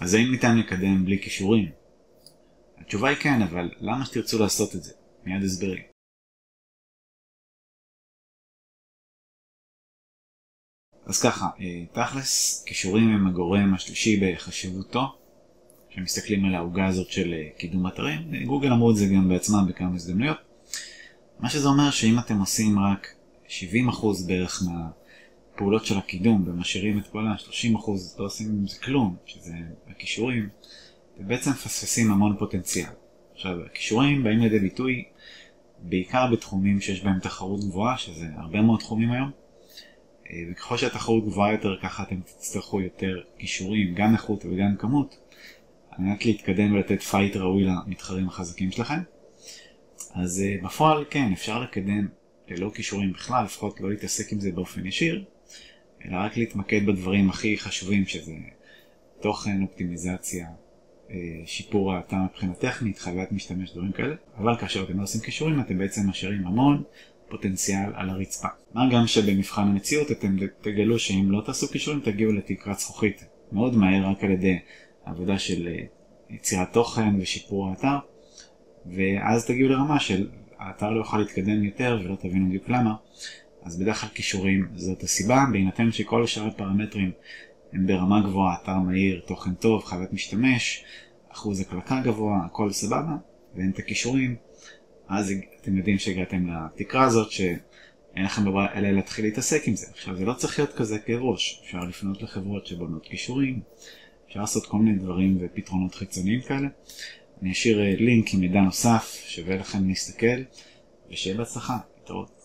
אז האם ניתן לקדם בלי כישורים? התשובה היא כן, אבל למה שתרצו לעשות את זה? מיד הסברים. אז ככה, אה, תכלס, כישורים הם הגורם השלישי בחשיבותו, כשמסתכלים על העוגה הזאת של אה, קידום אתרים, גוגל אמרו את זה גם בעצמם בכמה הזדמנויות. מה שזה אומר שאם אתם עושים רק 70% בערך מהפעולות של הקידום ומשאירים את כל ה-30% לא עושים עם זה כלום, שזה הקישורים, אתם בעצם מפספסים המון פוטנציאל. עכשיו, הקישורים באים לידי ביטוי בעיקר בתחומים שיש בהם תחרות גבוהה, שזה הרבה מאוד תחומים היום. אה, וככל שהתחרות גבוהה יותר, ככה אתם תצטרכו יותר קישורים, גם איכות וגם כמות, על מנת להתקדם ולתת fight ראוי למתחרים החזקים שלכם. אז אה, בפועל כן, אפשר לקדם ללא כישורים בכלל, לפחות לא להתעסק עם זה באופן ישיר, אלא רק להתמקד בדברים הכי חשובים שזה תוכן, אופטימיזציה, uh, שיפור האתר מבחינה טכנית, חוויית משתמש, דברים כאלה. אבל כאשר אתם לא עושים כישורים אתם בעצם משאירים המון פוטנציאל על הרצפה. מה גם שבמבחן המציאות אתם תגלו שאם לא תעשו כישורים תגיעו לתקרת זכוכית מאוד מהר רק על ידי עבודה של אה, יצירת תוכן ושיפור האתר, ואז תגיעו לרמה של האתר לא יוכל להתקדם יותר ולא תבינו בדיוק למה, אז בדרך כלל כישורים זאת הסיבה, בהינתן שכל שאר הפרמטרים הם ברמה גבוהה, אתר מהיר, תוכן טוב, חוויית משתמש, אחוז הקלקה גבוה, הכל סבבה, ואין את הכישורים, אז אתם יודעים שהגעתם לתקרה הזאת שאין לכם ברירה אלא להתחיל להתעסק עם זה. עכשיו זה לא צריך להיות כזה כאב ראש, אפשר לפנות לחברות שבונות כישורים, אפשר לעשות כל מיני דברים ופתרונות חיצוניים כאלה. אני אשאיר אה, לינק עם מידע נוסף, שווה לכם להסתכל, ושיהיה בהצלחה, להתראות.